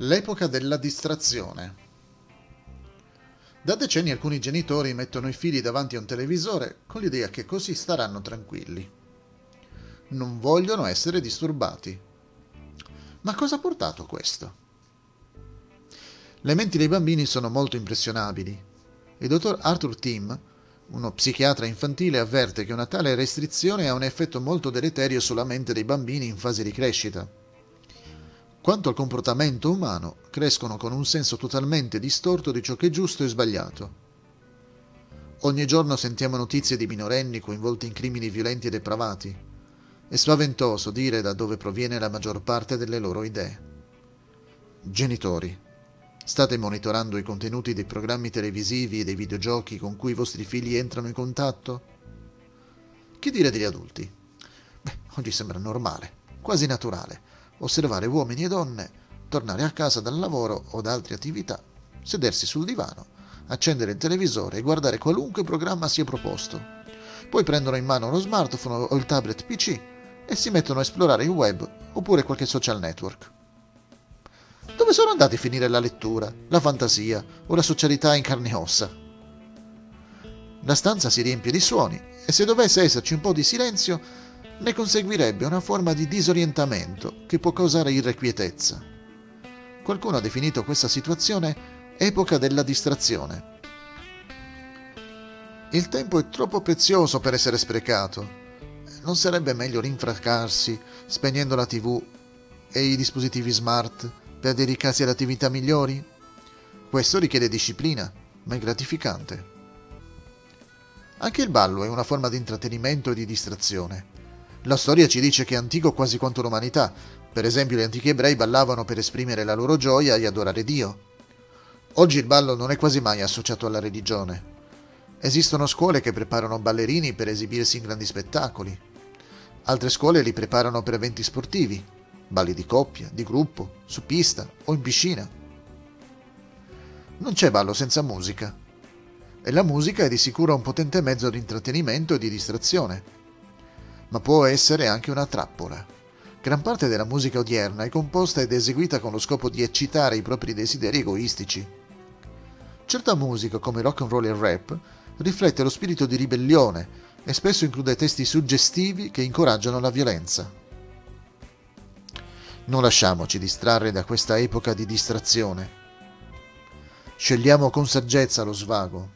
L'epoca della distrazione. Da decenni alcuni genitori mettono i figli davanti a un televisore con l'idea che così staranno tranquilli. Non vogliono essere disturbati. Ma cosa ha portato questo? Le menti dei bambini sono molto impressionabili. Il dottor Arthur Tim, uno psichiatra infantile, avverte che una tale restrizione ha un effetto molto deleterio sulla mente dei bambini in fase di crescita quanto al comportamento umano, crescono con un senso totalmente distorto di ciò che è giusto e sbagliato. Ogni giorno sentiamo notizie di minorenni coinvolti in crimini violenti e depravati. È spaventoso dire da dove proviene la maggior parte delle loro idee. Genitori, state monitorando i contenuti dei programmi televisivi e dei videogiochi con cui i vostri figli entrano in contatto? Che dire degli adulti? Beh, oggi sembra normale, quasi naturale osservare uomini e donne, tornare a casa dal lavoro o da altre attività, sedersi sul divano, accendere il televisore e guardare qualunque programma sia proposto. Poi prendono in mano lo smartphone o il tablet PC e si mettono a esplorare il web oppure qualche social network. Dove sono andati a finire la lettura, la fantasia o la socialità in carne e ossa? La stanza si riempie di suoni e se dovesse esserci un po' di silenzio ne conseguirebbe una forma di disorientamento che può causare irrequietezza. Qualcuno ha definito questa situazione epoca della distrazione. Il tempo è troppo prezioso per essere sprecato. Non sarebbe meglio rinfrancarsi spegnendo la tv e i dispositivi smart per dedicarsi ad attività migliori? Questo richiede disciplina, ma è gratificante. Anche il ballo è una forma di intrattenimento e di distrazione. La storia ci dice che è antico quasi quanto l'umanità. Per esempio, gli antichi ebrei ballavano per esprimere la loro gioia e adorare Dio. Oggi il ballo non è quasi mai associato alla religione. Esistono scuole che preparano ballerini per esibirsi in grandi spettacoli. Altre scuole li preparano per eventi sportivi, balli di coppia, di gruppo, su pista o in piscina. Non c'è ballo senza musica. E la musica è di sicuro un potente mezzo di intrattenimento e di distrazione ma può essere anche una trappola. Gran parte della musica odierna è composta ed eseguita con lo scopo di eccitare i propri desideri egoistici. Certa musica, come rock and roll e rap, riflette lo spirito di ribellione e spesso include testi suggestivi che incoraggiano la violenza. Non lasciamoci distrarre da questa epoca di distrazione. Scegliamo con saggezza lo svago.